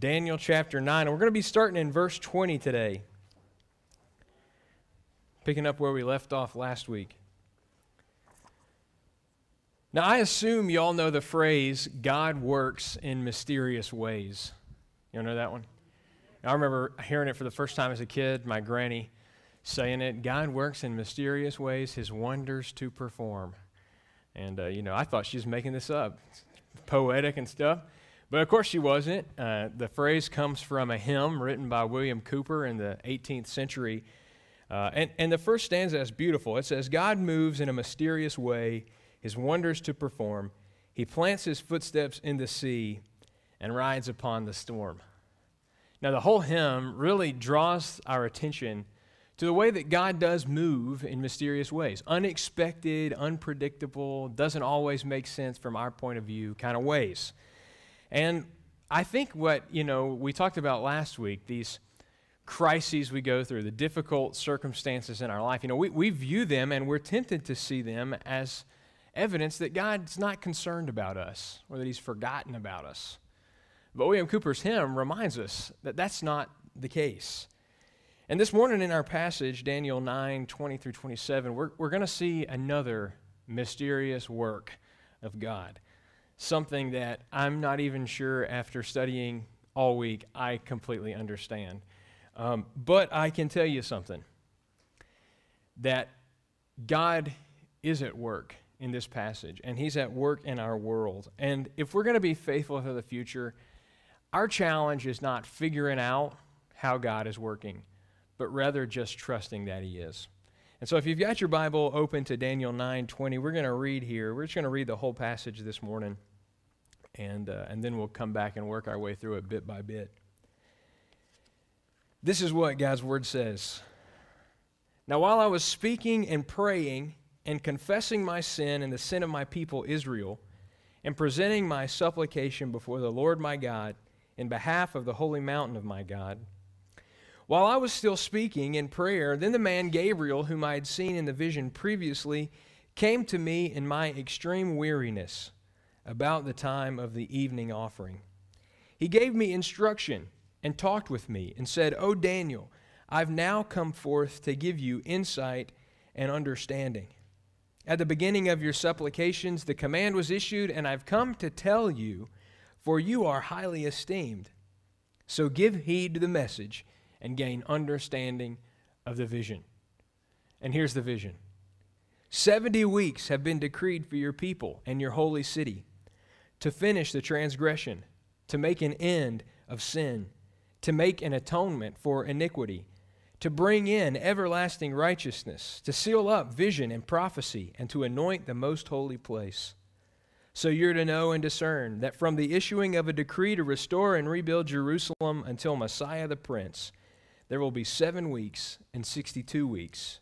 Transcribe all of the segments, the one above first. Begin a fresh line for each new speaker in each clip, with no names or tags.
Daniel chapter 9. And we're going to be starting in verse 20 today, picking up where we left off last week. Now, I assume you all know the phrase, God works in mysterious ways. You all know that one? I remember hearing it for the first time as a kid, my granny saying it God works in mysterious ways, his wonders to perform. And, uh, you know, I thought she was making this up, poetic and stuff. But of course she wasn't. Uh, the phrase comes from a hymn written by William Cowper in the 18th century. Uh, and, and the first stanza is beautiful. It says, God moves in a mysterious way, his wonders to perform. He plants his footsteps in the sea and rides upon the storm. Now, the whole hymn really draws our attention to the way that God does move in mysterious ways unexpected, unpredictable, doesn't always make sense from our point of view kind of ways. And I think what, you know, we talked about last week, these crises we go through, the difficult circumstances in our life, you know, we, we view them and we're tempted to see them as evidence that God's not concerned about us or that He's forgotten about us. But William Cowper's hymn reminds us that that's not the case. And this morning in our passage, Daniel 9 20 through 27, we're, we're going to see another mysterious work of God something that I'm not even sure after studying all week I completely understand. Um, but I can tell you something that God is at work in this passage, and He's at work in our world. And if we're going to be faithful for the future, our challenge is not figuring out how God is working, but rather just trusting that He is. And so if you've got your Bible open to Daniel 9 20, we're going to read here. We're just going to read the whole passage this morning and, uh, and then we'll come back and work our way through it bit by bit. This is what God's Word says. Now, while I was speaking and praying and confessing my sin and the sin of my people Israel, and presenting my supplication before the Lord my God in behalf of the holy mountain of my God, while I was still speaking in prayer, then the man Gabriel, whom I had seen in the vision previously, came to me in my extreme weariness about the time of the evening offering. He gave me instruction and talked with me and said, O Daniel, I've now come forth to give you insight and understanding. At the beginning of your supplications, the command was issued, and I've come to tell you, for you are highly esteemed. So give heed to the message and gain understanding of the vision. And here's the vision 70 weeks have been decreed for your people and your holy city to finish the transgression, to make an end of sin, to make an atonement for iniquity, to bring in everlasting righteousness, to seal up vision and prophecy, and to anoint the most holy place. So you're to know and discern that from the issuing of a decree to restore and rebuild Jerusalem until Messiah the Prince, there will be seven weeks and 62 weeks.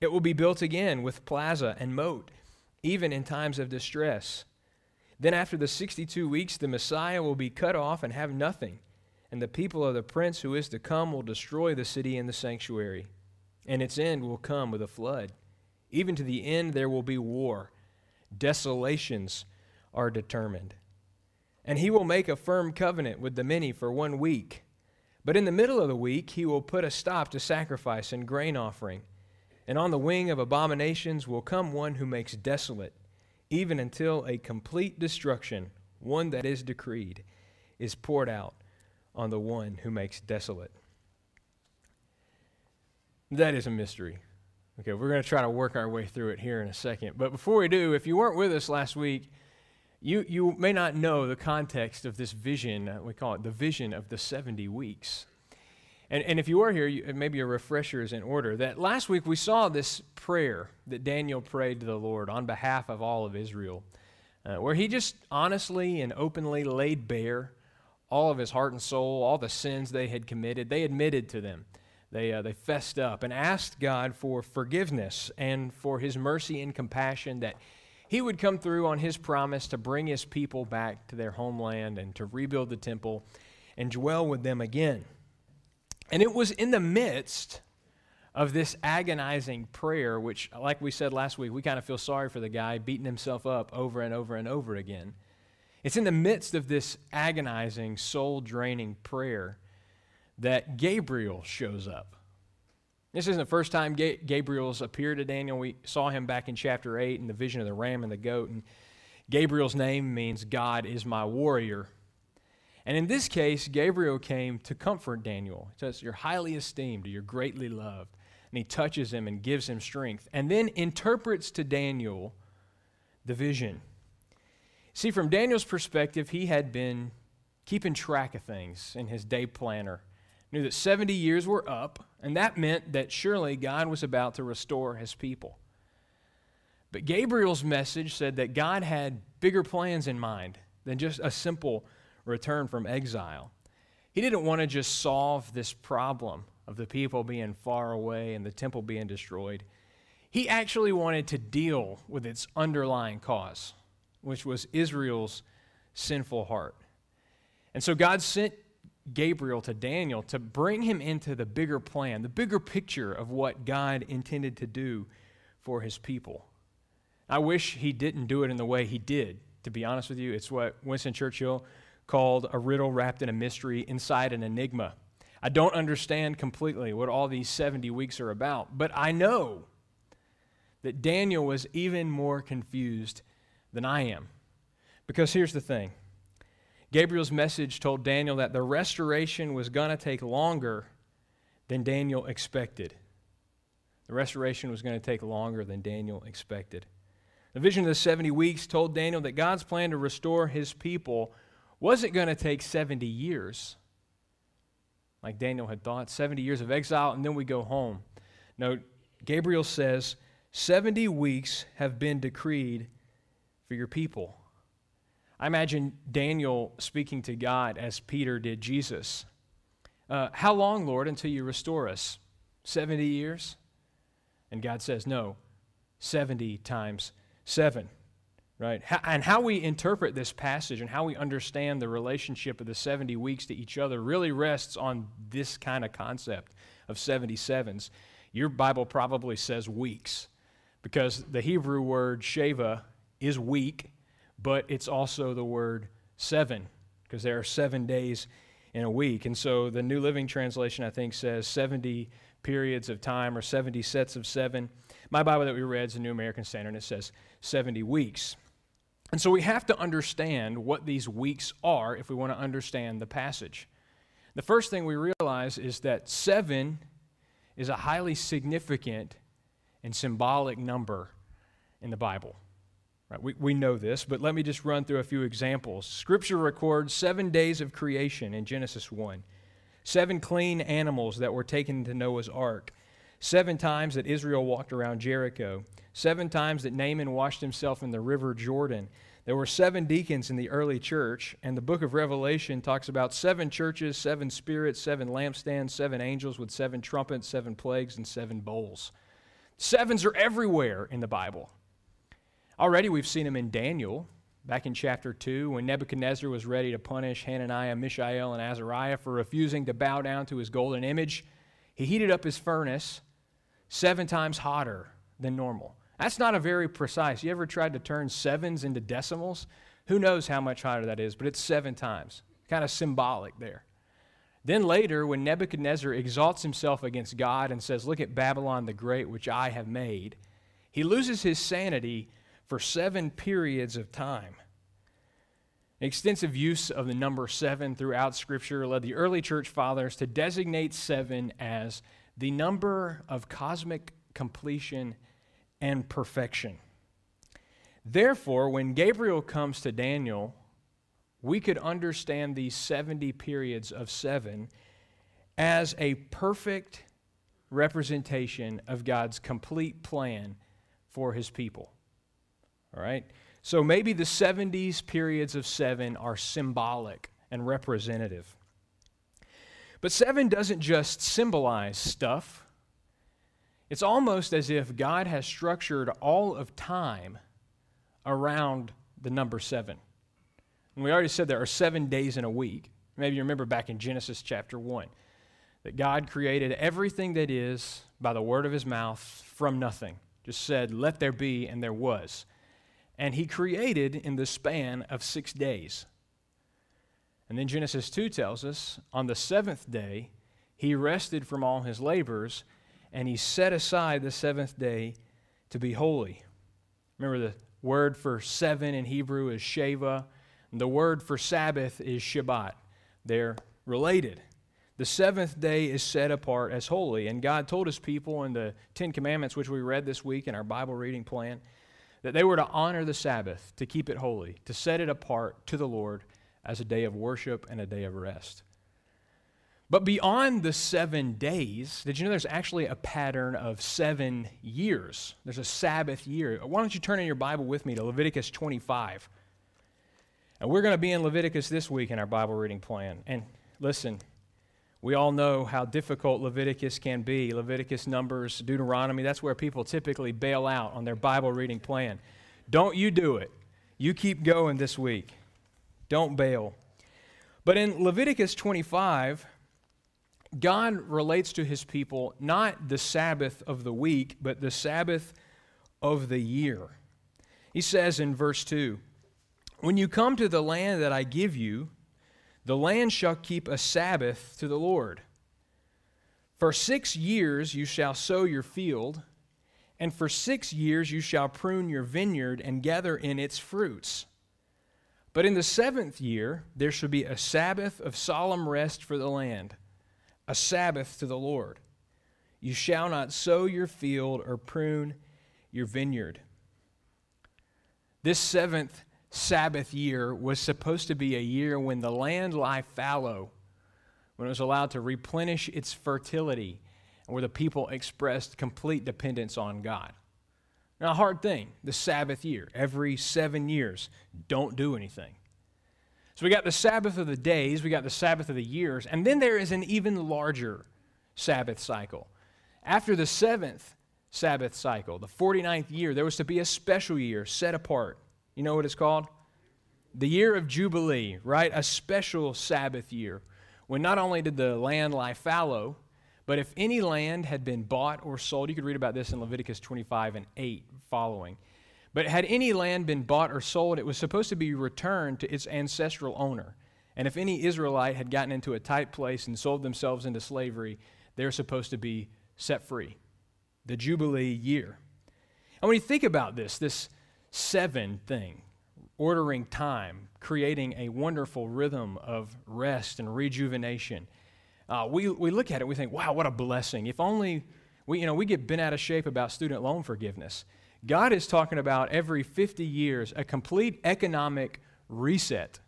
It will be built again with plaza and moat, even in times of distress. Then, after the 62 weeks, the Messiah will be cut off and have nothing, and the people of the prince who is to come will destroy the city and the sanctuary, and its end will come with a flood. Even to the end, there will be war. Desolations are determined. And he will make a firm covenant with the many for one week. But in the middle of the week, he will put a stop to sacrifice and grain offering. And on the wing of abominations will come one who makes desolate even until a complete destruction, one that is decreed, is poured out on the one who makes desolate. That is a mystery. Okay, we're going to try to work our way through it here in a second. But before we do, if you weren't with us last week, you, you may not know the context of this vision. We call it the vision of the 70 weeks. And, and if you are here, you, maybe a refresher is in order. That last week we saw this prayer that Daniel prayed to the Lord on behalf of all of Israel, uh, where he just honestly and openly laid bare all of his heart and soul, all the sins they had committed. They admitted to them. They, uh, they fessed up and asked God for forgiveness and for his mercy and compassion that he would come through on his promise to bring his people back to their homeland and to rebuild the temple and dwell with them again. And it was in the midst of this agonizing prayer, which, like we said last week, we kind of feel sorry for the guy beating himself up over and over and over again. It's in the midst of this agonizing, soul draining prayer that Gabriel shows up. This isn't the first time Gabriel's appeared to Daniel. We saw him back in chapter 8 in the vision of the ram and the goat. And Gabriel's name means God is my warrior. And in this case, Gabriel came to comfort Daniel. He says, You're highly esteemed, you're greatly loved. And he touches him and gives him strength. And then interprets to Daniel the vision. See, from Daniel's perspective, he had been keeping track of things in his day planner. Knew that 70 years were up, and that meant that surely God was about to restore his people. But Gabriel's message said that God had bigger plans in mind than just a simple return from exile. He didn't want to just solve this problem of the people being far away and the temple being destroyed. He actually wanted to deal with its underlying cause, which was Israel's sinful heart. And so God sent Gabriel to Daniel to bring him into the bigger plan, the bigger picture of what God intended to do for his people. I wish he didn't do it in the way he did, to be honest with you. It's what Winston Churchill called a riddle wrapped in a mystery inside an enigma. I don't understand completely what all these 70 weeks are about, but I know that Daniel was even more confused than I am. Because here's the thing Gabriel's message told Daniel that the restoration was going to take longer than Daniel expected. The restoration was going to take longer than Daniel expected. The vision of the 70 weeks told Daniel that God's plan to restore his people wasn't going to take 70 years, like Daniel had thought 70 years of exile, and then we go home. No, Gabriel says, 70 weeks have been decreed for your people. I imagine Daniel speaking to God as Peter did Jesus. Uh, how long, Lord, until you restore us? 70 years? And God says, no, 70 times 7 right? And how we interpret this passage and how we understand the relationship of the 70 weeks to each other really rests on this kind of concept of 77s. Your Bible probably says weeks because the Hebrew word sheva is week, but it's also the word seven because there are seven days in a week. And so the New Living Translation, I think, says 70 periods of time or 70 sets of seven. My Bible that we read is the New American Standard, and it says 70 weeks. And so we have to understand what these weeks are if we want to understand the passage. The first thing we realize is that seven is a highly significant and symbolic number in the Bible. Right, we, we know this, but let me just run through a few examples. Scripture records seven days of creation in Genesis 1, seven clean animals that were taken into Noah's ark, seven times that Israel walked around Jericho, seven times that Naaman washed himself in the river Jordan. There were seven deacons in the early church, and the book of Revelation talks about seven churches, seven spirits, seven lampstands, seven angels with seven trumpets, seven plagues, and seven bowls. Sevens are everywhere in the Bible. Already we've seen them in Daniel, back in chapter 2, when Nebuchadnezzar was ready to punish Hananiah, Mishael, and Azariah for refusing to bow down to his golden image. He heated up his furnace seven times hotter than normal. That's not a very precise. You ever tried to turn sevens into decimals? Who knows how much hotter that is, but it's seven times. Kind of symbolic there. Then later, when Nebuchadnezzar exalts himself against God and says, Look at Babylon the Great, which I have made, he loses his sanity for seven periods of time. Extensive use of the number seven throughout Scripture led the early church fathers to designate seven as the number of cosmic completion and perfection. Therefore, when Gabriel comes to Daniel, we could understand these 70 periods of seven as a perfect representation of God's complete plan for his people. All right? So maybe the 70s periods of seven are symbolic and representative. But seven doesn't just symbolize stuff. It's almost as if God has structured all of time around the number seven. And we already said there are seven days in a week. Maybe you remember back in Genesis chapter 1 that God created everything that is by the word of his mouth from nothing. Just said, let there be, and there was. and he created in the span of six days. And then Genesis 2 tells us on the seventh day, he rested from all his labors, and he set aside the seventh day to be holy. Remember, the word for seven in Hebrew is Sheva, and the word for Sabbath is Shabbat. They're related. The seventh day is set apart as holy, and God told his people in the Ten Commandments, which we read this week in our Bible reading plan, that they were to honor the Sabbath, to keep it holy, to set it apart to the Lord as a day of worship and a day of rest. But beyond the seven days, did you know there's actually a pattern of seven years? There's a Sabbath year. Why don't you turn in your Bible with me to Leviticus 25? And we're going to be in Leviticus this week in our Bible reading plan. And listen, we all know how difficult Leviticus can be. Leviticus, Numbers, Deuteronomy, that's where people typically bail out on their Bible reading plan. Don't you do it. You keep going this week. Don't bail. But in Leviticus 25, God relates to his people not the Sabbath of the week, but the Sabbath of the year. He says in verse 2 When you come to the land that I give you, the land shall keep a Sabbath to the Lord. For six years you shall sow your field, and for six years you shall prune your vineyard and gather in its fruits. But in the seventh year there shall be a Sabbath of solemn rest for the land, a Sabbath to the Lord. You shall not sow your field or prune your vineyard. This seventh Sabbath year was supposed to be a year when the land lay fallow, when it was allowed to replenish its fertility, and where the people expressed complete dependence on God. Now, a hard thing, the Sabbath year. Every seven years, don't do anything. So we got the Sabbath of the days, we got the Sabbath of the years, and then there is an even larger Sabbath cycle. After the seventh Sabbath cycle, the 49th year, there was to be a special year set apart you know what it's called? The year of Jubilee, right? A special Sabbath year when not only did the land lie fallow, but if any land had been bought or sold, you could read about this in Leviticus 25 and 8 following. But had any land been bought or sold, it was supposed to be returned to its ancestral owner. And if any Israelite had gotten into a tight place and sold themselves into slavery, they're supposed to be set free. The Jubilee year. And when you think about this, this seven thing, ordering time, creating a wonderful rhythm of rest and rejuvenation. Uh, we, we look at it, we think, wow, what a blessing. If only we, you know, we get bent out of shape about student loan forgiveness. God is talking about every 50 years a complete economic reset.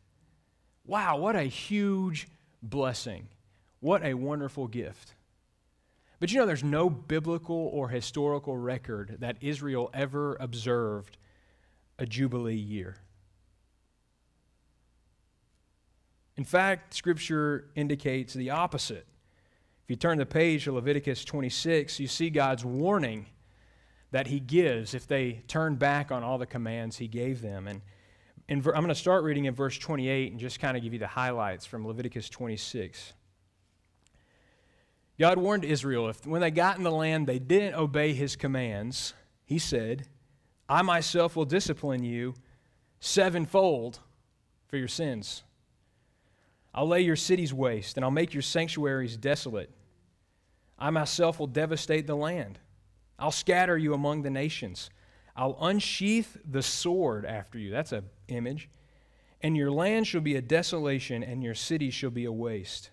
Wow, what a huge blessing. What a wonderful gift. But you know, there's no biblical or historical record that Israel ever observed a Jubilee year. In fact, Scripture indicates the opposite. If you turn the page to Leviticus 26, you see God's warning that He gives if they turn back on all the commands He gave them. And in, I'm going to start reading in verse 28 and just kind of give you the highlights from Leviticus 26. God warned Israel if when they got in the land they didn't obey His commands, He said, I myself will discipline you sevenfold for your sins. I'll lay your cities waste, and I'll make your sanctuaries desolate. I myself will devastate the land. I'll scatter you among the nations. I'll unsheath the sword after you. That's an image. And your land shall be a desolation, and your city shall be a waste.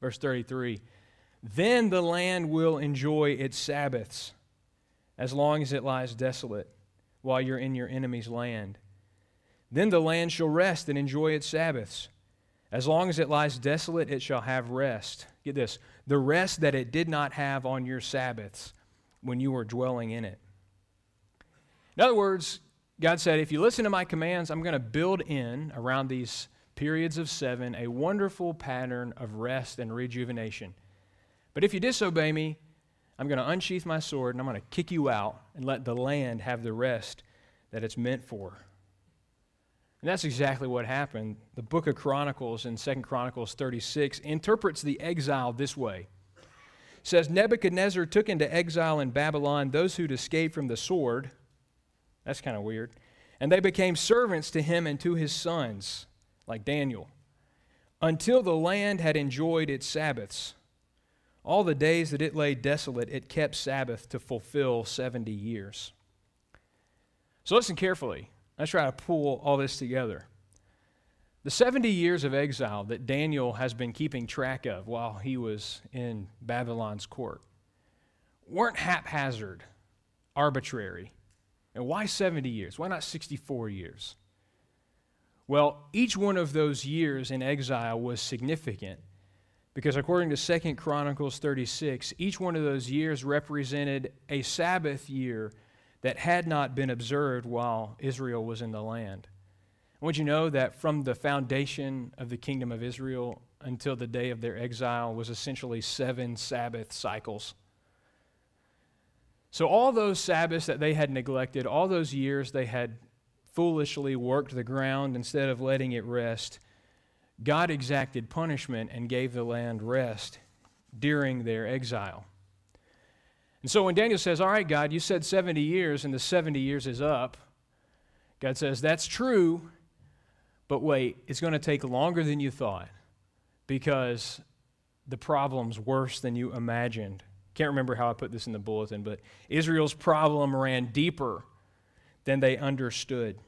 Verse 33 Then the land will enjoy its Sabbaths as long as it lies desolate while you're in your enemy's land. Then the land shall rest and enjoy its Sabbaths. As long as it lies desolate, it shall have rest. Get this the rest that it did not have on your Sabbaths when you were dwelling in it. In other words, God said, if you listen to my commands, I'm going to build in around these periods of seven a wonderful pattern of rest and rejuvenation. But if you disobey me, I'm going to unsheath my sword and I'm going to kick you out and let the land have the rest that it's meant for. And that's exactly what happened. The book of Chronicles in 2 Chronicles 36 interprets the exile this way. It says Nebuchadnezzar took into exile in Babylon those who'd escaped from the sword. That's kind of weird. And they became servants to him and to his sons, like Daniel, until the land had enjoyed its Sabbaths. All the days that it lay desolate, it kept Sabbath to fulfill 70 years. So listen carefully. Let's try to pull all this together. The 70 years of exile that Daniel has been keeping track of while he was in Babylon's court weren't haphazard, arbitrary. And why 70 years? Why not 64 years? Well, each one of those years in exile was significant because according to 2 Chronicles 36, each one of those years represented a Sabbath year that had not been observed while Israel was in the land. would you know that from the foundation of the kingdom of Israel until the day of their exile was essentially seven Sabbath cycles? So, all those Sabbaths that they had neglected, all those years they had foolishly worked the ground instead of letting it rest, God exacted punishment and gave the land rest during their exile. And so when Daniel says, All right, God, you said 70 years and the 70 years is up, God says, That's true, but wait, it's going to take longer than you thought because the problem's worse than you imagined. Can't remember how I put this in the bulletin, but Israel's problem ran deeper than they understood.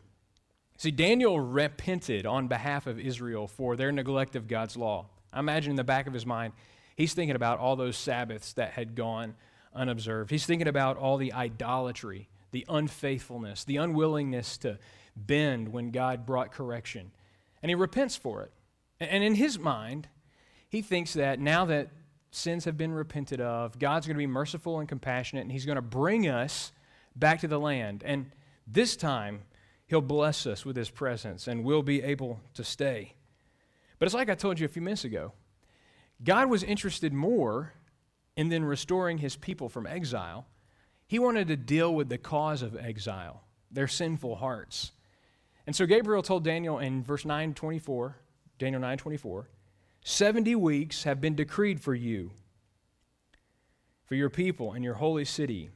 See, Daniel repented on behalf of Israel for their neglect of God's law. I imagine in the back of his mind, he's thinking about all those Sabbaths that had gone unobserved. He's thinking about all the idolatry, the unfaithfulness, the unwillingness to bend when God brought correction. And he repents for it. And in his mind, he thinks that now that sins have been repented of. God's going to be merciful and compassionate, and He's going to bring us back to the land. And this time, He'll bless us with His presence, and we'll be able to stay. But it's like I told you a few minutes ago God was interested more in then restoring His people from exile. He wanted to deal with the cause of exile, their sinful hearts. And so Gabriel told Daniel in verse 924, Daniel 924, 70 weeks have been decreed for you, for your people and your holy city.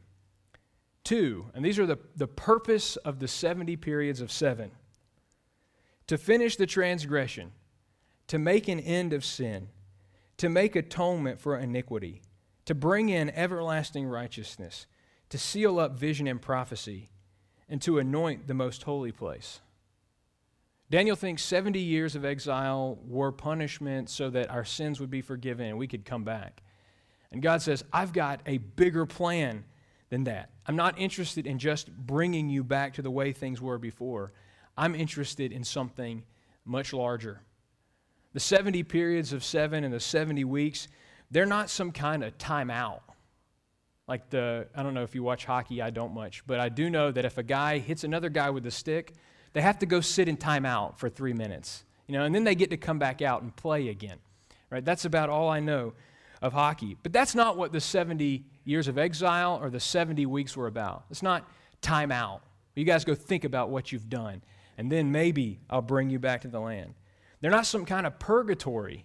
Two, and these are the, the purpose of the 70 periods of seven to finish the transgression, to make an end of sin, to make atonement for iniquity, to bring in everlasting righteousness, to seal up vision and prophecy, and to anoint the most holy place. Daniel thinks 70 years of exile were punishment so that our sins would be forgiven and we could come back. And God says, I've got a bigger plan than that. I'm not interested in just bringing you back to the way things were before. I'm interested in something much larger. The 70 periods of seven and the 70 weeks, they're not some kind of timeout. Like the, I don't know if you watch hockey, I don't much, but I do know that if a guy hits another guy with a stick, they have to go sit in timeout for three minutes, you know, and then they get to come back out and play again. Right? That's about all I know of hockey. But that's not what the 70 years of exile or the 70 weeks were about. It's not timeout. You guys go think about what you've done, and then maybe I'll bring you back to the land. They're not some kind of purgatory.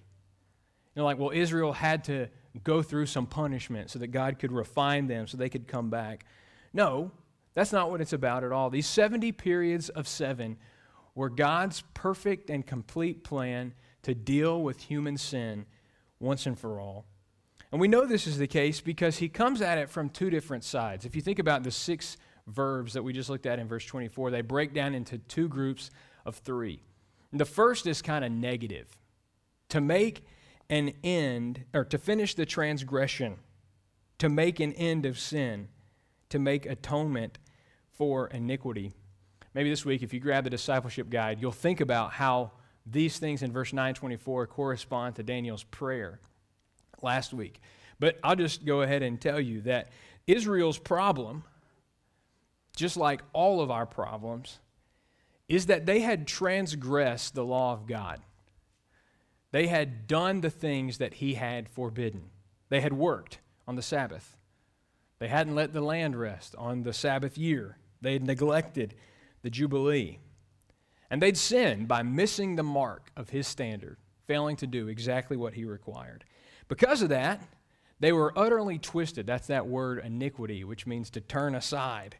Know, like, well, Israel had to go through some punishment so that God could refine them so they could come back. No, that's not what it's about at all. These 70 periods of seven were God's perfect and complete plan to deal with human sin once and for all. And we know this is the case because he comes at it from two different sides. If you think about the six verbs that we just looked at in verse 24, they break down into two groups of three. And the first is kind of negative to make an end, or to finish the transgression, to make an end of sin to make atonement for iniquity. Maybe this week, if you grab the discipleship guide, you'll think about how these things in verse 924 correspond to Daniel's prayer last week. But I'll just go ahead and tell you that Israel's problem, just like all of our problems, is that they had transgressed the law of God. They had done the things that he had forbidden. They had worked on the Sabbath. They hadn't let the land rest on the Sabbath year. They had neglected the Jubilee. And they'd sinned by missing the mark of his standard, failing to do exactly what he required. Because of that, they were utterly twisted. That's that word iniquity, which means to turn aside.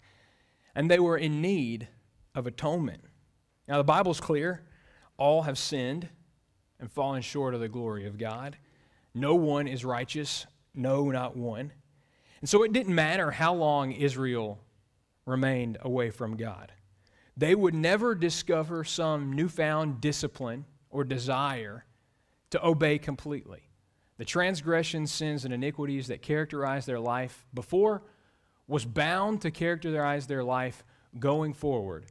And they were in need of atonement. Now, the Bible's clear all have sinned and fallen short of the glory of God. No one is righteous, no, not one. And so it didn't matter how long Israel remained away from God. They would never discover some newfound discipline or desire to obey completely. The transgressions, sins, and iniquities that characterized their life before was bound to characterize their life going forward.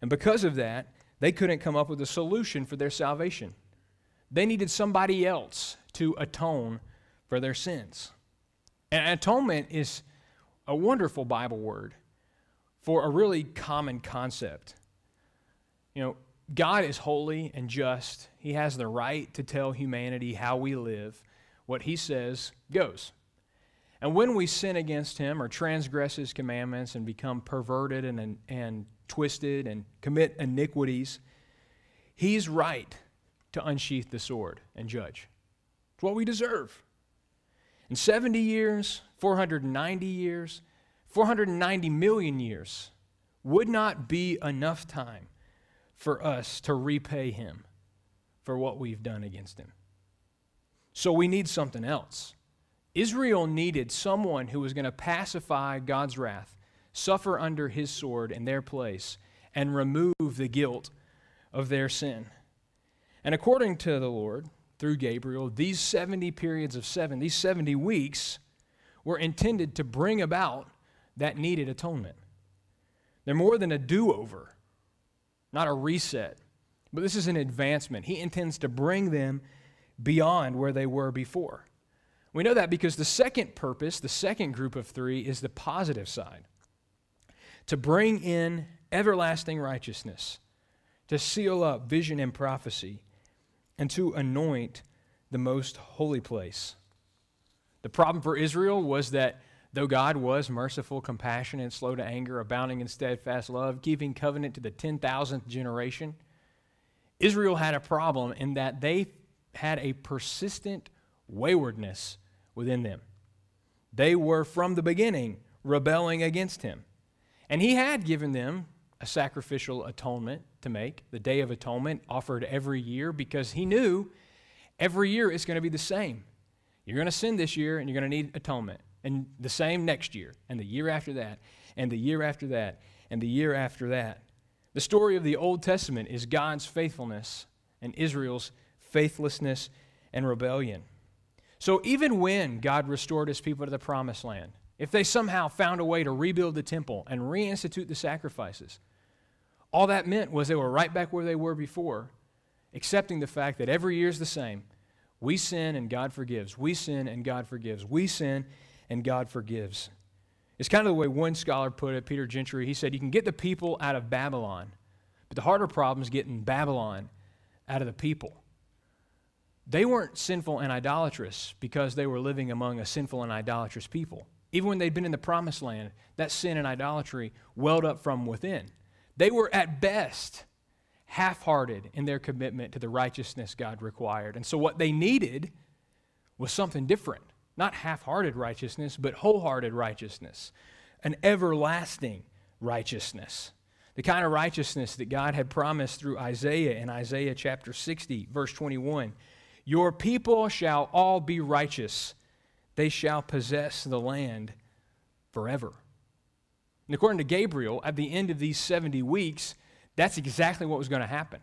And because of that, they couldn't come up with a solution for their salvation. They needed somebody else to atone for their sins. And atonement is a wonderful Bible word for a really common concept. You know, God is holy and just. He has the right to tell humanity how we live. What he says goes. And when we sin against him or transgress his commandments and become perverted and, and, and twisted and commit iniquities, he's right to unsheath the sword and judge. It's what we deserve. In 70 years, 490 years, 490 million years would not be enough time for us to repay him for what we've done against him. So we need something else. Israel needed someone who was going to pacify God's wrath, suffer under his sword in their place, and remove the guilt of their sin. And according to the Lord, through Gabriel, these 70 periods of seven, these 70 weeks, were intended to bring about that needed atonement. They're more than a do over, not a reset, but this is an advancement. He intends to bring them beyond where they were before. We know that because the second purpose, the second group of three, is the positive side to bring in everlasting righteousness, to seal up vision and prophecy, and to anoint the most holy place. The problem for Israel was that though God was merciful, compassionate, slow to anger, abounding in steadfast love, keeping covenant to the 10,000th generation, Israel had a problem in that they had a persistent waywardness within them. They were from the beginning rebelling against him. And he had given them a sacrificial atonement to make, the Day of Atonement, offered every year because he knew every year it's going to be the same. You're going to sin this year and you're going to need atonement. And the same next year, and the year after that, and the year after that, and the year after that. The story of the Old Testament is God's faithfulness and Israel's faithlessness and rebellion. So even when God restored his people to the promised land, if they somehow found a way to rebuild the temple and reinstitute the sacrifices, all that meant was they were right back where they were before, accepting the fact that every year is the same. We sin and God forgives. We sin and God forgives. We sin and God forgives. It's kind of the way one scholar put it, Peter Gentry. He said, You can get the people out of Babylon, but the harder problem is getting Babylon out of the people. They weren't sinful and idolatrous because they were living among a sinful and idolatrous people. Even when they'd been in the promised land, that sin and idolatry welled up from within. They were at best half hearted in their commitment to the righteousness God required. And so what they needed was something different. Not half hearted righteousness, but wholehearted righteousness, an everlasting righteousness. The kind of righteousness that God had promised through Isaiah in Isaiah chapter 60, verse 21. Your people shall all be righteous, they shall possess the land forever. And according to Gabriel, at the end of these 70 weeks, that's exactly what was going to happen.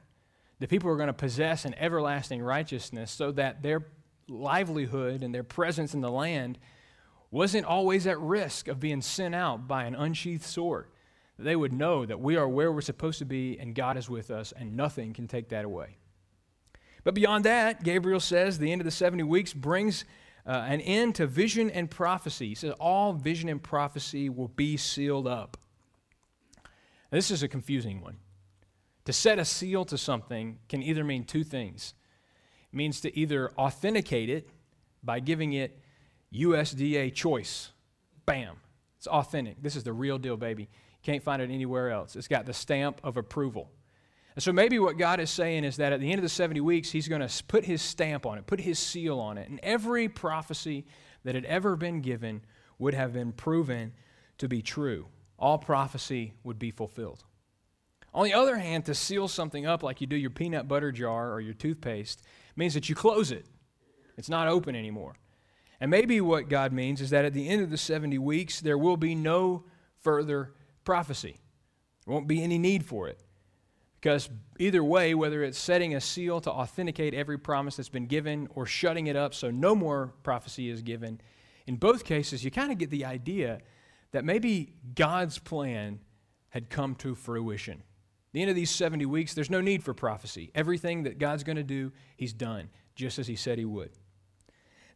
The people were going to possess an everlasting righteousness so that their livelihood and their presence in the land wasn't always at risk of being sent out by an unsheathed sword. They would know that we are where we're supposed to be and God is with us and nothing can take that away. But beyond that, Gabriel says the end of the 70 weeks brings uh, an end to vision and prophecy. He says all vision and prophecy will be sealed up. Now, this is a confusing one. To set a seal to something can either mean two things. It means to either authenticate it by giving it USDA choice. Bam. It's authentic. This is the real deal, baby. Can't find it anywhere else. It's got the stamp of approval. And so maybe what God is saying is that at the end of the 70 weeks, He's going to put His stamp on it, put His seal on it. And every prophecy that had ever been given would have been proven to be true. All prophecy would be fulfilled. On the other hand, to seal something up like you do your peanut butter jar or your toothpaste means that you close it. It's not open anymore. And maybe what God means is that at the end of the 70 weeks, there will be no further prophecy. There won't be any need for it. Because either way, whether it's setting a seal to authenticate every promise that's been given or shutting it up so no more prophecy is given, in both cases, you kind of get the idea that maybe God's plan had come to fruition. The end of these 70 weeks, there's no need for prophecy. Everything that God's going to do, He's done, just as He said He would.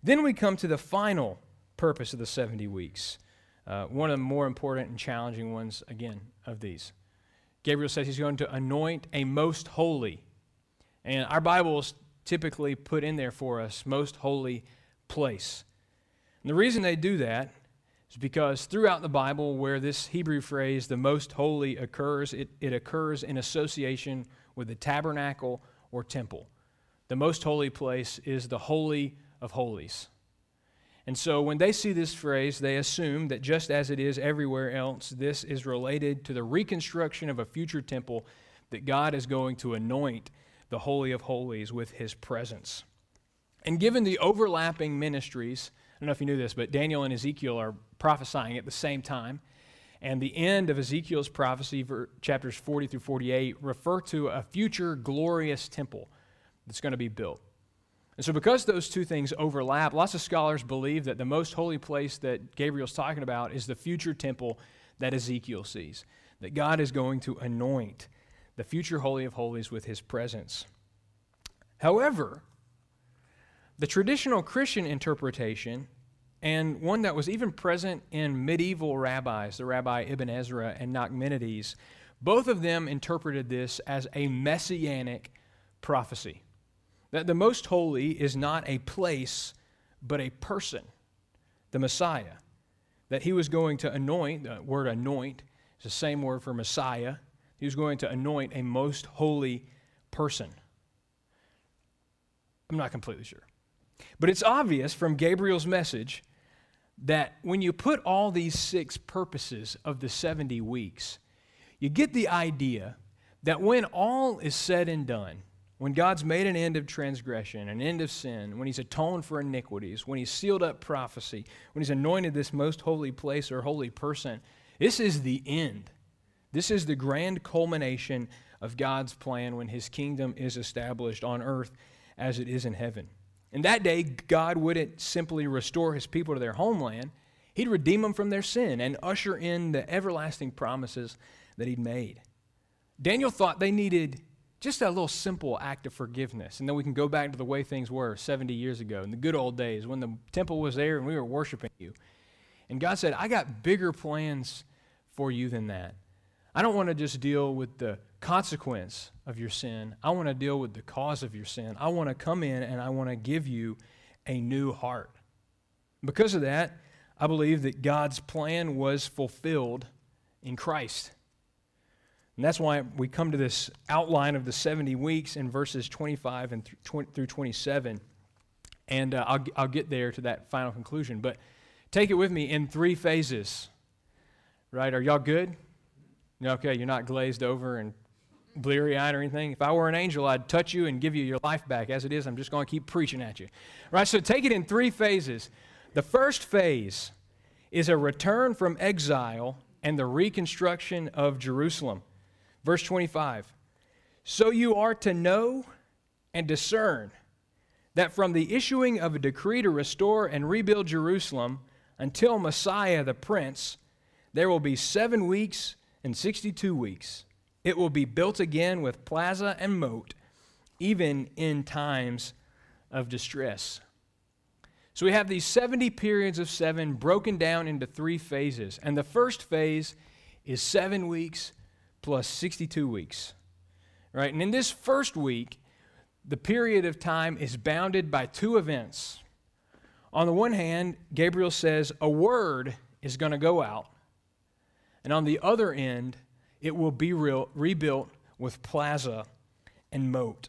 Then we come to the final purpose of the 70 weeks, uh, one of the more important and challenging ones, again, of these. Gabriel says he's going to anoint a most holy. And our Bibles typically put in there for us, most holy place. And the reason they do that is because throughout the Bible, where this Hebrew phrase, the most holy, occurs, it, it occurs in association with the tabernacle or temple. The most holy place is the Holy of Holies. And so when they see this phrase, they assume that just as it is everywhere else, this is related to the reconstruction of a future temple that God is going to anoint the Holy of Holies with his presence. And given the overlapping ministries, I don't know if you knew this, but Daniel and Ezekiel are prophesying at the same time. And the end of Ezekiel's prophecy, chapters 40 through 48, refer to a future glorious temple that's going to be built. And so, because those two things overlap, lots of scholars believe that the most holy place that Gabriel's talking about is the future temple that Ezekiel sees, that God is going to anoint the future Holy of Holies with his presence. However, the traditional Christian interpretation, and one that was even present in medieval rabbis, the Rabbi Ibn Ezra and Nachmanides, both of them interpreted this as a messianic prophecy. That the most holy is not a place, but a person, the Messiah. That he was going to anoint, the word anoint is the same word for Messiah. He was going to anoint a most holy person. I'm not completely sure. But it's obvious from Gabriel's message that when you put all these six purposes of the 70 weeks, you get the idea that when all is said and done, when God's made an end of transgression, an end of sin, when He's atoned for iniquities, when He's sealed up prophecy, when He's anointed this most holy place or holy person, this is the end. This is the grand culmination of God's plan when His kingdom is established on earth as it is in heaven. In that day, God wouldn't simply restore His people to their homeland, He'd redeem them from their sin and usher in the everlasting promises that He'd made. Daniel thought they needed just that little simple act of forgiveness. And then we can go back to the way things were 70 years ago in the good old days when the temple was there and we were worshiping you. And God said, I got bigger plans for you than that. I don't want to just deal with the consequence of your sin. I want to deal with the cause of your sin. I want to come in and I want to give you a new heart. Because of that, I believe that God's plan was fulfilled in Christ. And that's why we come to this outline of the 70 weeks in verses 25 and through 27. And uh, I'll, I'll get there to that final conclusion. But take it with me in three phases. Right? Are y'all good? Okay, you're not glazed over and bleary eyed or anything. If I were an angel, I'd touch you and give you your life back. As it is, I'm just going to keep preaching at you. Right? So take it in three phases. The first phase is a return from exile and the reconstruction of Jerusalem. Verse 25 So you are to know and discern that from the issuing of a decree to restore and rebuild Jerusalem until Messiah the Prince, there will be seven weeks and 62 weeks. It will be built again with plaza and moat, even in times of distress. So we have these 70 periods of seven broken down into three phases. And the first phase is seven weeks plus 62 weeks. Right? And in this first week, the period of time is bounded by two events. On the one hand, Gabriel says a word is going to go out. And on the other end, it will be rebuilt with plaza and moat.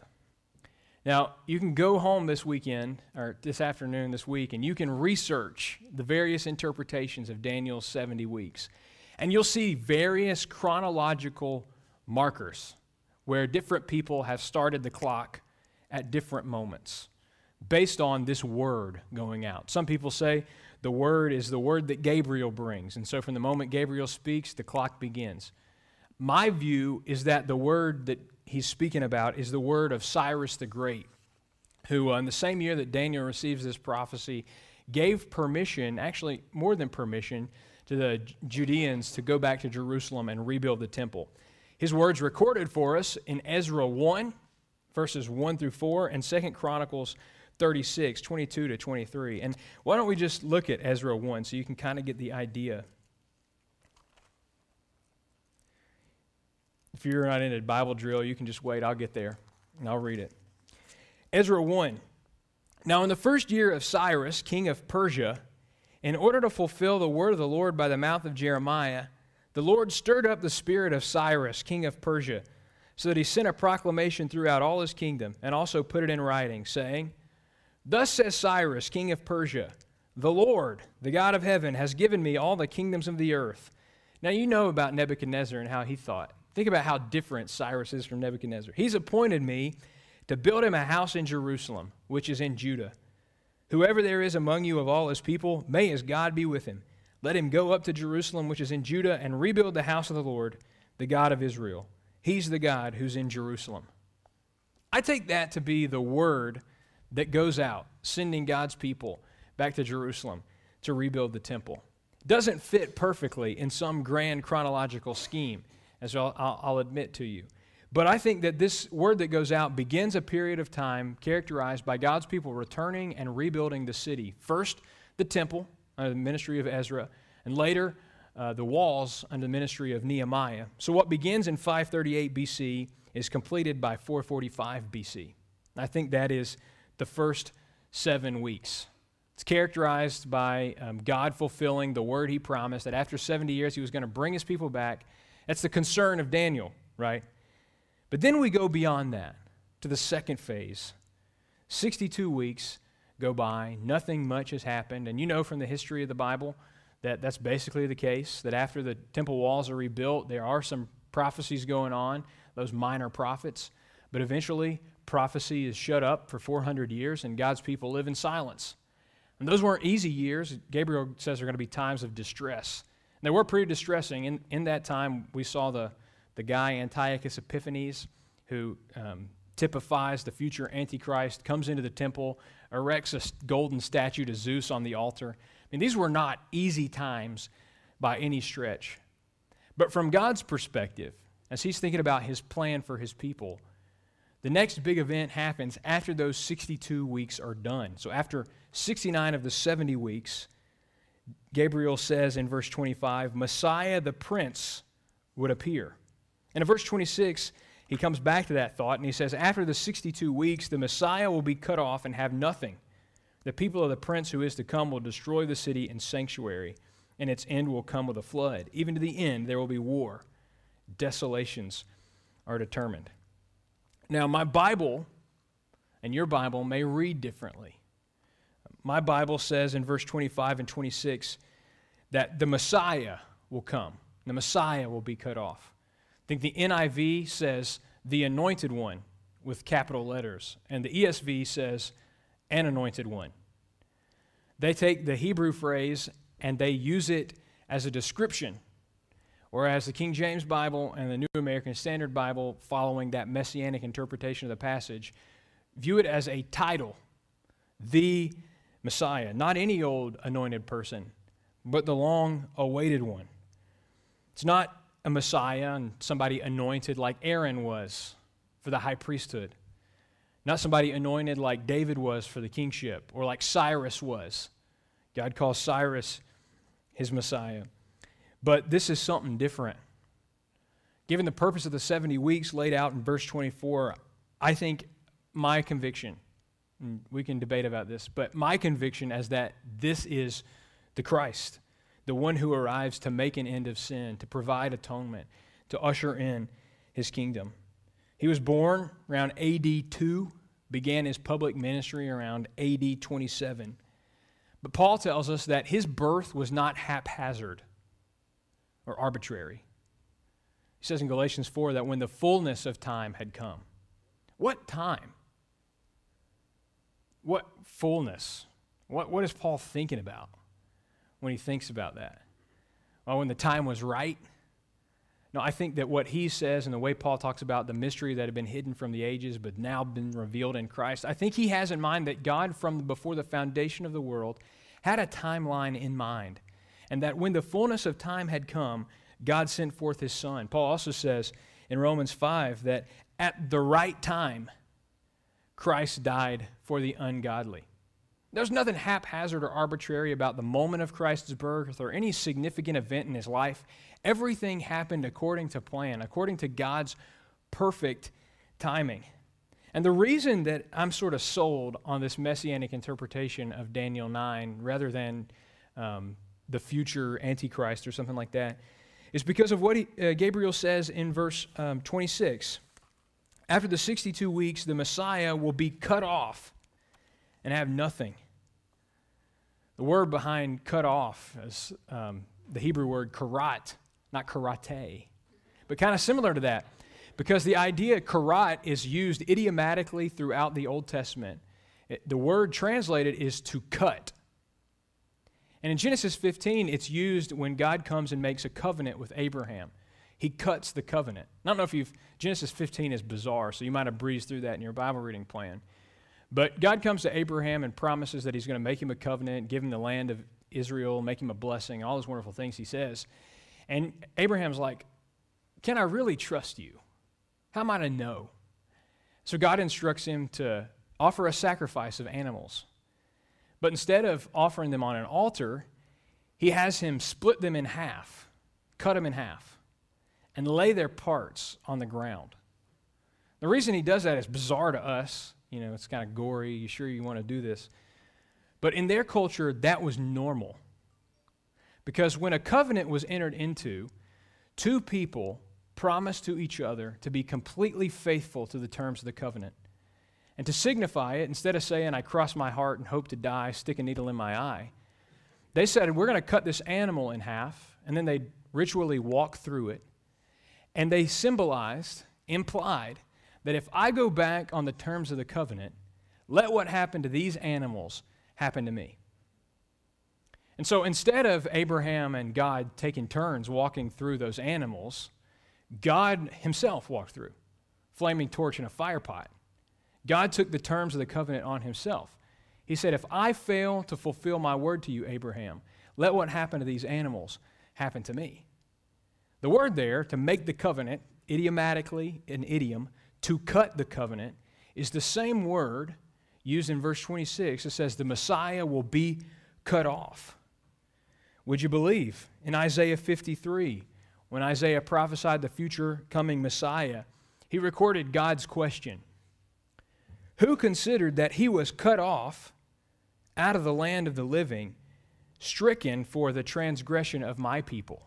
Now, you can go home this weekend, or this afternoon, this week, and you can research the various interpretations of Daniel's 70 weeks. And you'll see various chronological markers where different people have started the clock at different moments based on this word going out. Some people say the word is the word that Gabriel brings. And so from the moment Gabriel speaks, the clock begins. My view is that the word that he's speaking about is the word of Cyrus the Great, who, uh, in the same year that Daniel receives this prophecy, gave permission, actually more than permission, to the Judeans to go back to Jerusalem and rebuild the temple. His words recorded for us in Ezra 1, verses 1 through 4, and 2 Chronicles 36, 22 to 23. And why don't we just look at Ezra 1 so you can kind of get the idea? If you're not in a Bible drill, you can just wait. I'll get there and I'll read it. Ezra 1. Now, in the first year of Cyrus, king of Persia, in order to fulfill the word of the Lord by the mouth of Jeremiah, the Lord stirred up the spirit of Cyrus, king of Persia, so that he sent a proclamation throughout all his kingdom and also put it in writing, saying, Thus says Cyrus, king of Persia, The Lord, the God of heaven, has given me all the kingdoms of the earth. Now you know about Nebuchadnezzar and how he thought. Think about how different Cyrus is from Nebuchadnezzar. He's appointed me to build him a house in Jerusalem, which is in Judah. Whoever there is among you of all his people, may his God be with him. Let him go up to Jerusalem, which is in Judah, and rebuild the house of the Lord, the God of Israel. He's the God who's in Jerusalem. I take that to be the word that goes out, sending God's people back to Jerusalem to rebuild the temple. Doesn't fit perfectly in some grand chronological scheme, as I'll, I'll, admit to you. But I think that this word that goes out begins a period of time characterized by God's people returning and rebuilding the city. First, the temple, under the ministry of Ezra, and later, uh, the walls under the ministry of Nehemiah. So, what begins in 538 BC is completed by 445 BC. I think that is the first seven weeks. It's characterized by um, God fulfilling the word he promised that after 70 years he was going to bring his people back. That's the concern of Daniel, right? But then we go beyond that to the second phase. 62 weeks go by, nothing much has happened. And you know from the history of the Bible that that's basically the case, that after the temple walls are rebuilt, there are some prophecies going on, those minor prophets. But eventually, prophecy is shut up for 400 years and God's people live in silence. And those weren't easy years. Gabriel says they're going to be times of distress. And they were pretty distressing. In, in that time, we saw the, the guy, Antiochus Epiphanes, who um, typifies the future Antichrist, comes into the temple, erects a golden statue to Zeus on the altar. I mean, these were not easy times by any stretch. But from God's perspective, as he's thinking about his plan for his people, the next big event happens after those 62 weeks are done. So, after 69 of the 70 weeks, Gabriel says in verse 25, Messiah the Prince would appear. And in verse 26, he comes back to that thought and he says, After the 62 weeks, the Messiah will be cut off and have nothing. The people of the prince who is to come will destroy the city and sanctuary, and its end will come with a flood. Even to the end, there will be war. Desolations are determined. Now, my Bible and your Bible may read differently. My Bible says in verse 25 and 26 that the Messiah will come, the Messiah will be cut off. I think the NIV says the anointed one with capital letters, and the ESV says an anointed one. They take the Hebrew phrase and they use it as a description Whereas the King James Bible and the New American Standard Bible, following that messianic interpretation of the passage, view it as a title, the Messiah. Not any old anointed person, but the long awaited one. It's not a Messiah and somebody anointed like Aaron was for the high priesthood. Not somebody anointed like David was for the kingship or like Cyrus was. God calls Cyrus his Messiah. But this is something different. Given the purpose of the 70 weeks laid out in verse 24, I think my conviction, we can debate about this, but my conviction is that this is the Christ, the one who arrives to make an end of sin, to provide atonement, to usher in his kingdom. He was born around AD 2, began his public ministry around AD 27. But Paul tells us that his birth was not haphazard or arbitrary. He says in Galatians 4 that when the fullness of time had come. What time? What fullness? What, what is Paul thinking about when he thinks about that? Well, when the time was right? No, I think that what he says and the way Paul talks about the mystery that had been hidden from the ages but now been revealed in Christ, I think he has in mind that God, from before the foundation of the world, had a timeline in mind. And that when the fullness of time had come, God sent forth his Son. Paul also says in Romans 5 that at the right time, Christ died for the ungodly. There's nothing haphazard or arbitrary about the moment of Christ's birth or any significant event in his life. Everything happened according to plan, according to God's perfect timing. And the reason that I'm sort of sold on this messianic interpretation of Daniel 9 rather than um, the future Antichrist or something like that is because of what he, uh, Gabriel says in verse um, 26. After the 62 weeks, the Messiah will be cut off and have nothing. The word behind cut off is um, the Hebrew word karat, not karate, but kind of similar to that. Because the idea karat is used idiomatically throughout the Old Testament. It, the word translated is to cut. And in Genesis 15, it's used when God comes and makes a covenant with Abraham. He cuts the covenant. I don't know if you've, Genesis 15 is bizarre, so you might have breezed through that in your Bible reading plan. But God comes to Abraham and promises that he's going to make him a covenant, give him the land of Israel, make him a blessing, all those wonderful things he says. And Abraham's like, Can I really trust you? How am I to know? So God instructs him to offer a sacrifice of animals. But instead of offering them on an altar, he has him split them in half, cut them in half, and lay their parts on the ground. The reason he does that is bizarre to us. You know, it's kind of gory. You sure you want to do this? But in their culture, that was normal. Because when a covenant was entered into, two people promised to each other to be completely faithful to the terms of the covenant. And to signify it, instead of saying, I cross my heart and hope to die, stick a needle in my eye, they said, We're going to cut this animal in half, and then they ritually walk through it. And they symbolized, implied, that if I go back on the terms of the covenant, let what happened to these animals happen to me. And so instead of Abraham and God taking turns walking through those animals, God himself walked through, flaming torch in a fire pot. God took the terms of the covenant on himself. He said, If I fail to fulfill my word to you, Abraham, let what happened to these animals happen to me. The word there, to make the covenant, idiomatically, an idiom, to cut the covenant, is the same word used in verse 26. It says, The Messiah will be cut off. Would you believe? In Isaiah 53, when Isaiah prophesied the future coming Messiah, he recorded God's question who considered that he was cut off out of the land of the living, stricken for the transgression of my people.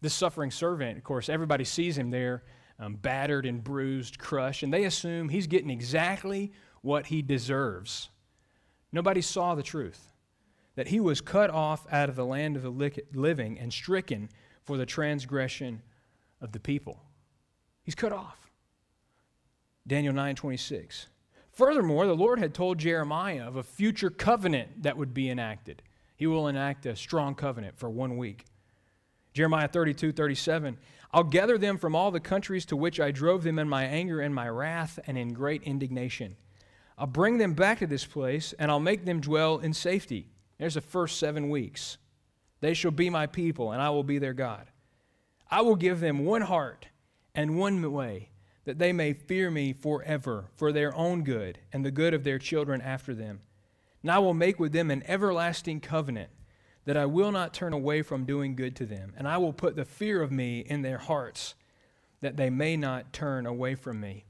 This suffering servant, of course, everybody sees him there, um, battered and bruised, crushed, and they assume he's getting exactly what he deserves. Nobody saw the truth that he was cut off out of the land of the living and stricken for the transgression of the people. He's cut off. Daniel 9:26. Furthermore, the Lord had told Jeremiah of a future covenant that would be enacted. He will enact a strong covenant for one week. Jeremiah 32, 37. I'll gather them from all the countries to which I drove them in my anger and my wrath and in great indignation. I'll bring them back to this place, and I'll make them dwell in safety. There's the first seven weeks. They shall be my people, and I will be their God. I will give them one heart and one way that they may fear me forever for their own good and the good of their children after them. And I will make with them an everlasting covenant that I will not turn away from doing good to them, and I will put the fear of me in their hearts that they may not turn away from me.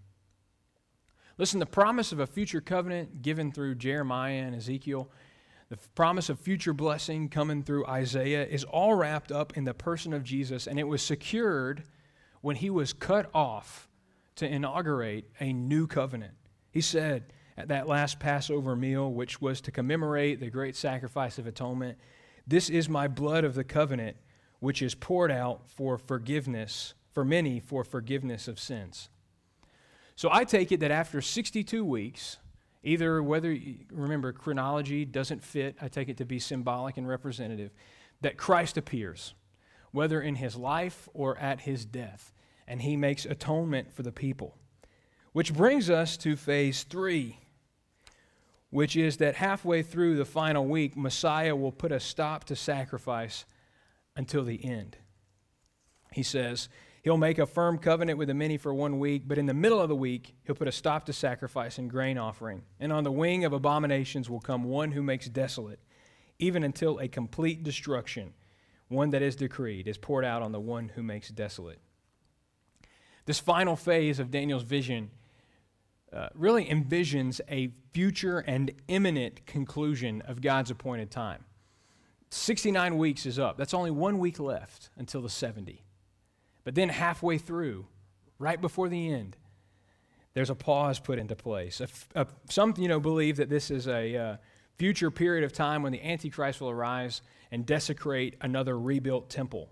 Listen, the promise of a future covenant given through Jeremiah and Ezekiel, the promise of future blessing coming through Isaiah, is all wrapped up in the person of Jesus, and it was secured when he was cut off to inaugurate a new covenant. He said at that last Passover meal, which was to commemorate the great sacrifice of atonement, This is my blood of the covenant, which is poured out for forgiveness for many for forgiveness of sins. So I take it that after 62 weeks, either whether, remember, chronology doesn't fit, I take it to be symbolic and representative, that Christ appears, whether in his life or at his death, and he makes atonement for the people. Which brings us to phase three, which is that halfway through the final week, Messiah will put a stop to sacrifice until the end. He says, He'll make a firm covenant with the many for one week, but in the middle of the week, he'll put a stop to sacrifice and grain offering. And on the wing of abominations will come one who makes desolate, even until a complete destruction, one that is decreed, is poured out on the one who makes desolate. This final phase of Daniel's vision uh, really envisions a future and imminent conclusion of God's appointed time. 69 weeks is up. That's only one week left until the 70. But then halfway through, right before the end, there's a pause put into place. Some you know, believe that this is a uh, future period of time when the Antichrist will arise and desecrate another rebuilt temple.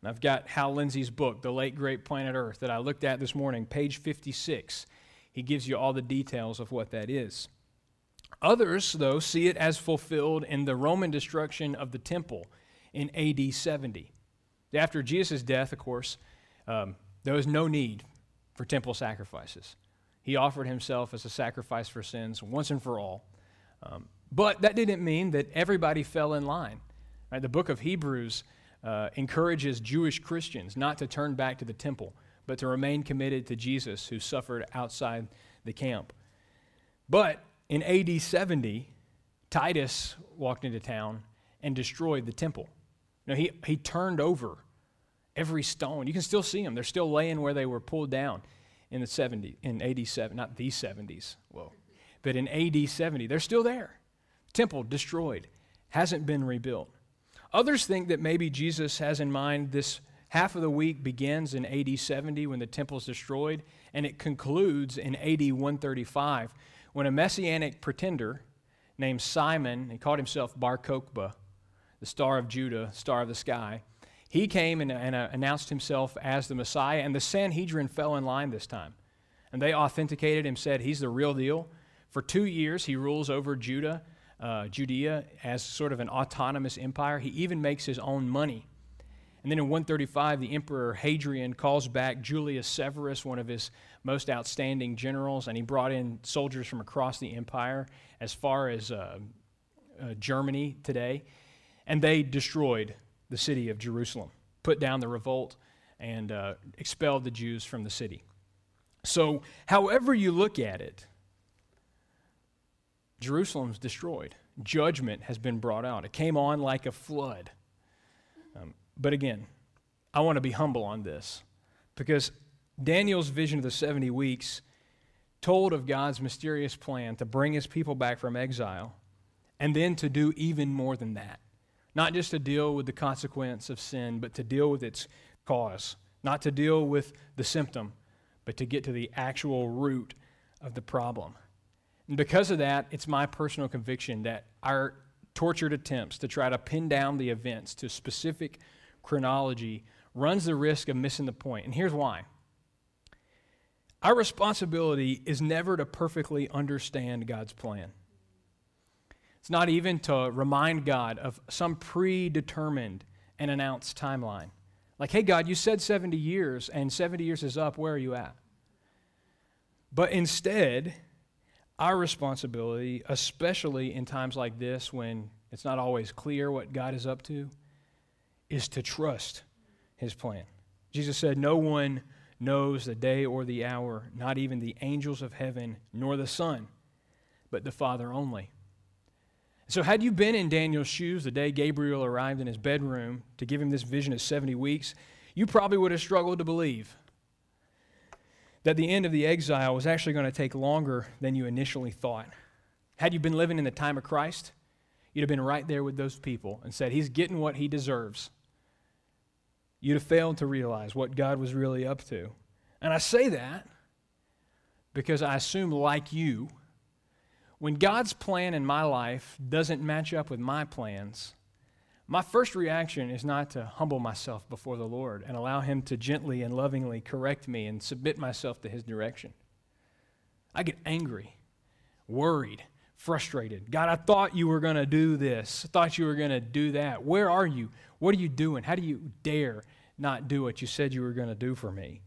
And I've got Hal Lindsey's book, The Late Great Planet Earth, that I looked at this morning, page 56. He gives you all the details of what that is. Others, though, see it as fulfilled in the Roman destruction of the temple in AD 70. After Jesus' death, of course, um, there was no need for temple sacrifices. He offered himself as a sacrifice for sins once and for all. Um, but that didn't mean that everybody fell in line. Right? The book of Hebrews uh, encourages Jewish Christians not to turn back to the temple, but to remain committed to Jesus, who suffered outside the camp. But in AD 70, Titus walked into town and destroyed the temple. Now, he, he turned over every stone. You can still see them. They're still laying where they were pulled down in the 70s, in AD 7, not the 70s, whoa, but in AD 70. They're still there. Temple destroyed, hasn't been rebuilt. Others think that maybe Jesus has in mind this half of the week begins in AD 70 when the temple is destroyed, and it concludes in AD 135 when a messianic pretender named Simon, he called himself Bar Kokhba, the star of Judah, star of the sky, he came and, and uh, announced himself as the Messiah, and the Sanhedrin fell in line this time. And they authenticated him, said he's the real deal. For two years, he rules over Judah, uh, Judea as sort of an autonomous empire. He even makes his own money. And then in 135, the Emperor Hadrian calls back Julius Severus, one of his most outstanding generals, and he brought in soldiers from across the empire as far as uh, uh, Germany today. And they destroyed the city of Jerusalem, put down the revolt, and uh, expelled the Jews from the city. So, however you look at it, Jerusalem's destroyed. Judgment has been brought out. It came on like a flood. But again, I want to be humble on this because Daniel's vision of the 70 weeks told of God's mysterious plan to bring his people back from exile and then to do even more than that. Not just to deal with the consequence of sin, but to deal with its cause. Not to deal with the symptom, but to get to the actual root of the problem. And because of that, it's my personal conviction that our tortured attempts to try to pin down the events to specific chronology runs the risk of missing the point. And here's why. Our responsibility is never to perfectly understand God's plan. It's not even to remind God of some predetermined and announced timeline. Like, hey, God, you said 70 years, and 70 years is up. Where are you at? But instead, our responsibility, especially in times like this when it's not always clear what God is up to, is to trust his plan. Jesus said, No one knows the day or the hour, not even the angels of heaven, nor the Son, but the Father only. So, had you been in Daniel's shoes the day Gabriel arrived in his bedroom to give him this vision of 70 weeks, you probably would have struggled to believe that the end of the exile was actually going to take longer than you initially thought. Had you been living in the time of Christ, you'd have been right there with those people and said, He's getting what he deserves. You'd have failed to realize what God was really up to. And I say that because I assume, like you, when God's plan in my life doesn't match up with my plans, my first reaction is not to humble myself before the Lord and allow Him to gently and lovingly correct me and submit myself to His direction. I get angry, worried, frustrated. God, I thought you were going to do this. I thought you were going to do that. Where are you? What are you doing? How do you dare not do what you said you were going to do for me?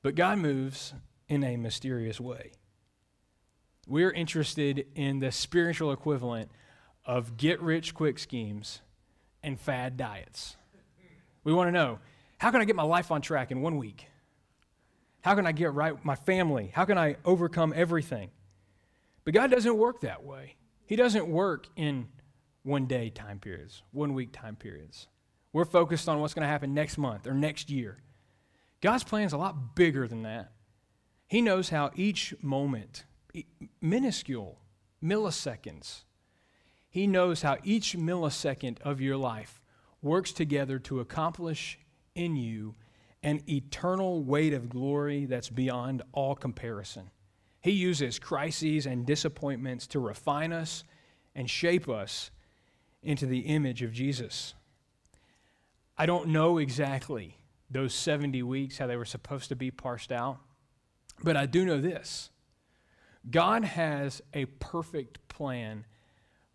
But God moves in a mysterious way. We're interested in the spiritual equivalent of get rich quick schemes and fad diets. We want to know how can I get my life on track in one week? How can I get right my family? How can I overcome everything? But God doesn't work that way. He doesn't work in one day time periods, one week time periods. We're focused on what's going to happen next month or next year. God's plan is a lot bigger than that. He knows how each moment, minuscule milliseconds, He knows how each millisecond of your life works together to accomplish in you an eternal weight of glory that's beyond all comparison. He uses crises and disappointments to refine us and shape us into the image of Jesus. I don't know exactly those 70 weeks, how they were supposed to be parsed out, but I do know this God has a perfect plan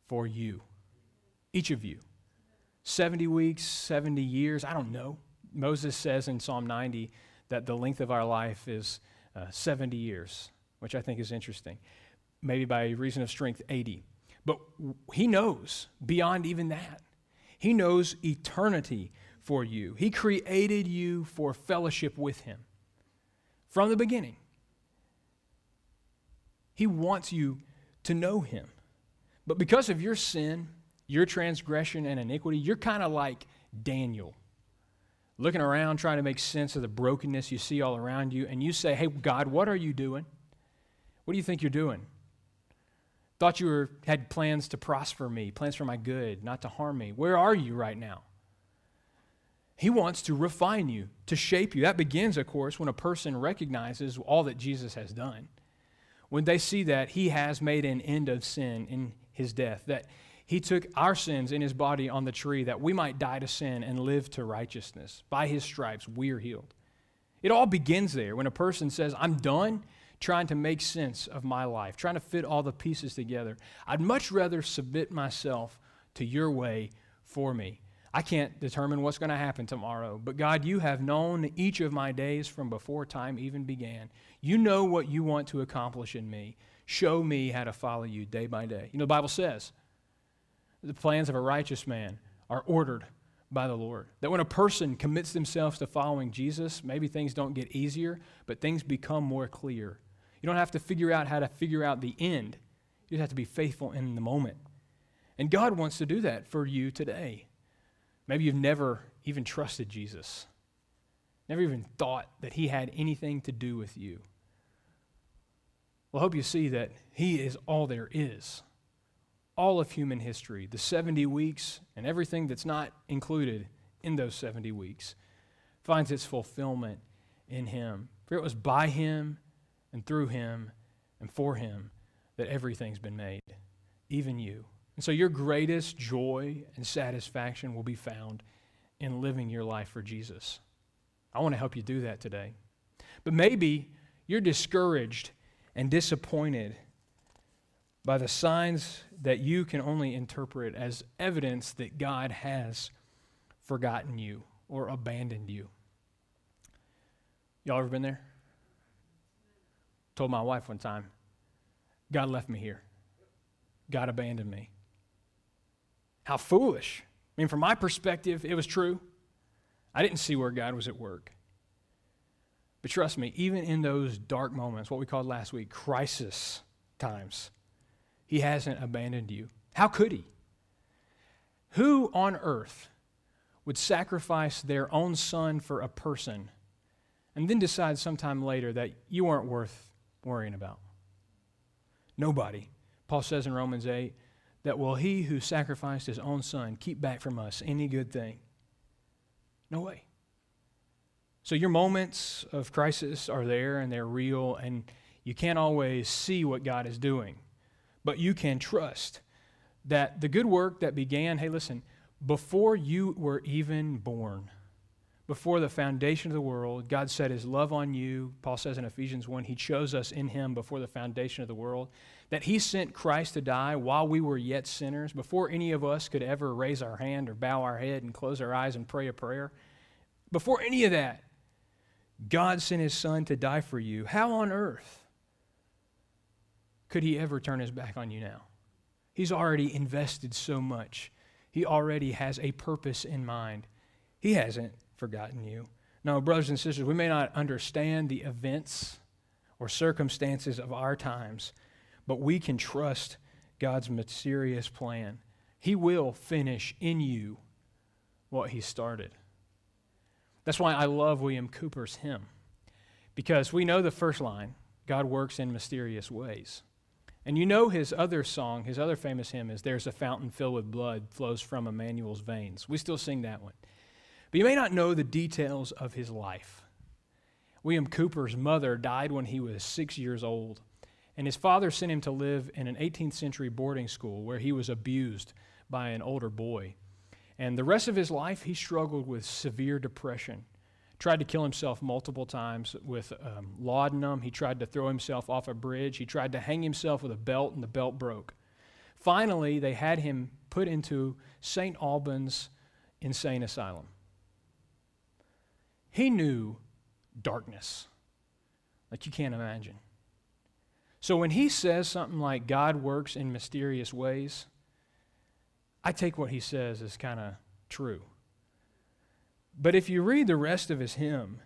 for you, each of you. 70 weeks, 70 years, I don't know. Moses says in Psalm 90 that the length of our life is uh, 70 years, which I think is interesting. Maybe by reason of strength, 80. But he knows beyond even that. He knows eternity for you. He created you for fellowship with him from the beginning. He wants you to know him. But because of your sin, your transgression and iniquity, you're kind of like Daniel, looking around trying to make sense of the brokenness you see all around you, and you say, Hey, God, what are you doing? What do you think you're doing? Thought you were, had plans to prosper me, plans for my good, not to harm me. Where are you right now? He wants to refine you, to shape you. That begins, of course, when a person recognizes all that Jesus has done. When they see that he has made an end of sin in his death, that he took our sins in his body on the tree that we might die to sin and live to righteousness. By his stripes, we are healed. It all begins there when a person says, I'm done trying to make sense of my life, trying to fit all the pieces together. I'd much rather submit myself to your way for me. I can't determine what's going to happen tomorrow, but God, you have known each of my days from before time even began. You know what you want to accomplish in me. Show me how to follow you day by day. You know, the Bible says the plans of a righteous man are ordered by the Lord. That when a person commits themselves to following Jesus, maybe things don't get easier, but things become more clear. You don't have to figure out how to figure out the end. You just have to be faithful in the moment. And God wants to do that for you today. Maybe you've never even trusted Jesus, never even thought that He had anything to do with you. Well, I hope you see that He is all there is. All of human history, the 70 weeks, and everything that's not included in those 70 weeks, finds its fulfillment in Him. For it was by Him and through him and for him that everything's been made, even you. And so your greatest joy and satisfaction will be found in living your life for Jesus. I want to help you do that today. But maybe you're discouraged and disappointed by the signs that you can only interpret as evidence that God has forgotten you or abandoned you. Y'all ever been there? Told my wife one time, God left me here. God abandoned me. How foolish. I mean, from my perspective, it was true. I didn't see where God was at work. But trust me, even in those dark moments, what we called last week crisis times, He hasn't abandoned you. How could He? Who on earth would sacrifice their own son for a person and then decide sometime later that you aren't worth worrying about. Nobody. Paul says in Romans 8 that will he who sacrificed his own son keep back from us any good thing? No way. So your moments of crisis are there and they're real, and you can't always see what God is doing, but you can trust that the good work that began, hey, listen, before you were even born, before the foundation of the world, God set his love on you. Paul says in Ephesians 1, he chose us in him before the foundation of the world, that he sent Christ to die while we were yet sinners, before any of us could ever raise our hand or bow our head and close our eyes and pray a prayer. Before any of that, God sent his son to die for you. How on earth could he ever turn his back on you now? He's already invested so much. He already has a purpose in mind. He hasn't forgotten you. No, brothers and sisters, we may not understand the events or circumstances of our times, but we can trust God's mysterious plan. He will finish in you what He started. That's why I love William Cowper's hymn, because we know the first line God works in mysterious ways. And you know his other song, his other famous hymn is There's a Fountain Filled with Blood Flows from Emmanuel's Veins. We still sing that one. But you may not know the details of his life. William Cowper's mother died when he was six years old, and his father sent him to live in an 18th century boarding school where he was abused by an older boy. And the rest of his life, he struggled with severe depression. Tried to kill himself multiple times with um, laudanum. He tried to throw himself off a bridge. He tried to hang himself with a belt, and the belt broke. Finally, they had him put into St. Albans Insane Asylum. He knew darkness like you can't imagine. So when he says something like God works in mysterious ways, I take what he says as kind of true. But if you read the rest of his hymn,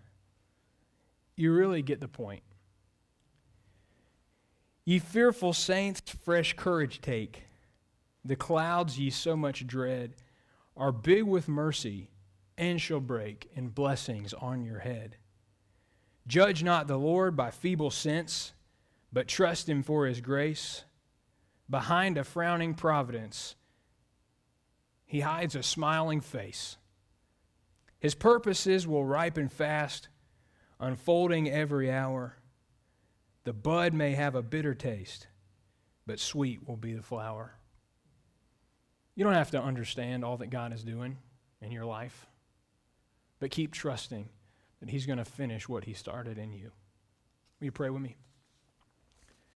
you really get the point. Ye fearful saints, fresh courage take. The clouds ye so much dread are big with mercy and shall break in blessings on your head. Judge not the Lord by feeble sense, but trust him for his grace. Behind a frowning providence, he hides a smiling face. His purposes will ripen fast, unfolding every hour. The bud may have a bitter taste, but sweet will be the flower. You don't have to understand all that God is doing in your life, but keep trusting that He's going to finish what He started in you. Will you pray with me?